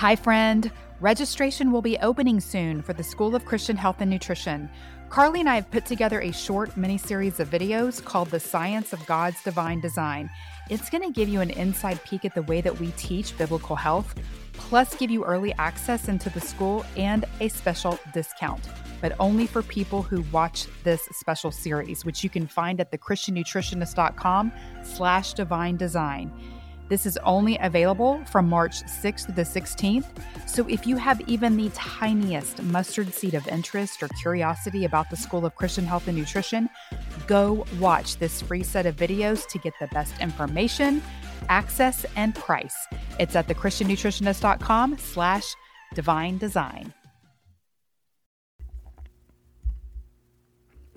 Hi, friend. Registration will be opening soon for the School of Christian Health and Nutrition. Carly and I have put together a short mini series of videos called The Science of God's Divine Design. It's going to give you an inside peek at the way that we teach biblical health, plus give you early access into the school and a special discount, but only for people who watch this special series, which you can find at thechristiannutritionist.com slash divine design. This is only available from March 6th to the 16th. So if you have even the tiniest mustard seed of interest or curiosity about the School of Christian Health and Nutrition, go watch this free set of videos to get the best information, access, and price. It's at thechristiannutritionist.com slash divine design.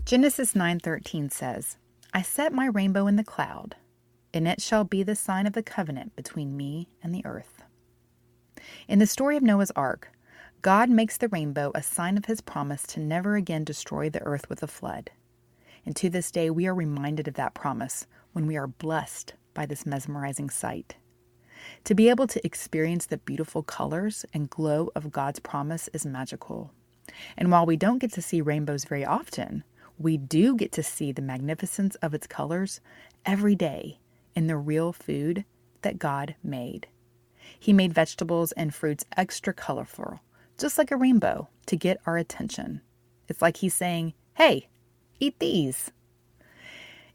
Genesis 9:13 says, I set my rainbow in the cloud and it shall be the sign of the covenant between me and the earth. In the story of Noah's Ark, God makes the rainbow a sign of his promise to never again destroy the earth with a flood. And to this day, we are reminded of that promise when we are blessed by this mesmerizing sight. To be able to experience the beautiful colors and glow of God's promise is magical. And while we don't get to see rainbows very often, we do get to see the magnificence of its colors every day in the real food that God made. He made vegetables and fruits extra colorful, just like a rainbow, to get our attention. It's like He's saying, Hey, eat these.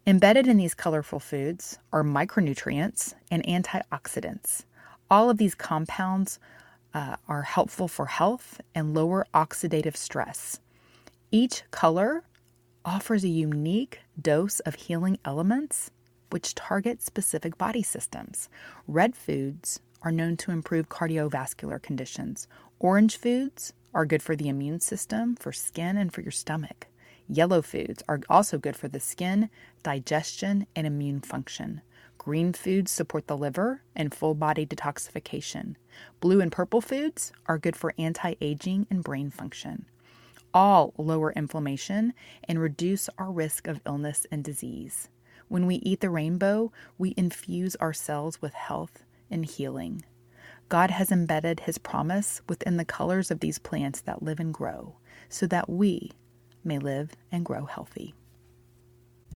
Embedded in these colorful foods are micronutrients and antioxidants. All of these compounds uh, are helpful for health and lower oxidative stress. Each color offers a unique dose of healing elements which target specific body systems. Red foods are known to improve cardiovascular conditions. Orange foods are good for the immune system, for skin, and for your stomach. Yellow foods are also good for the skin, digestion, and immune function. Green foods support the liver and full body detoxification. Blue and purple foods are good for anti aging and brain function. All lower inflammation and reduce our risk of illness and disease. When we eat the rainbow, we infuse ourselves with health and healing. God has embedded his promise within the colors of these plants that live and grow so that we may live and grow healthy.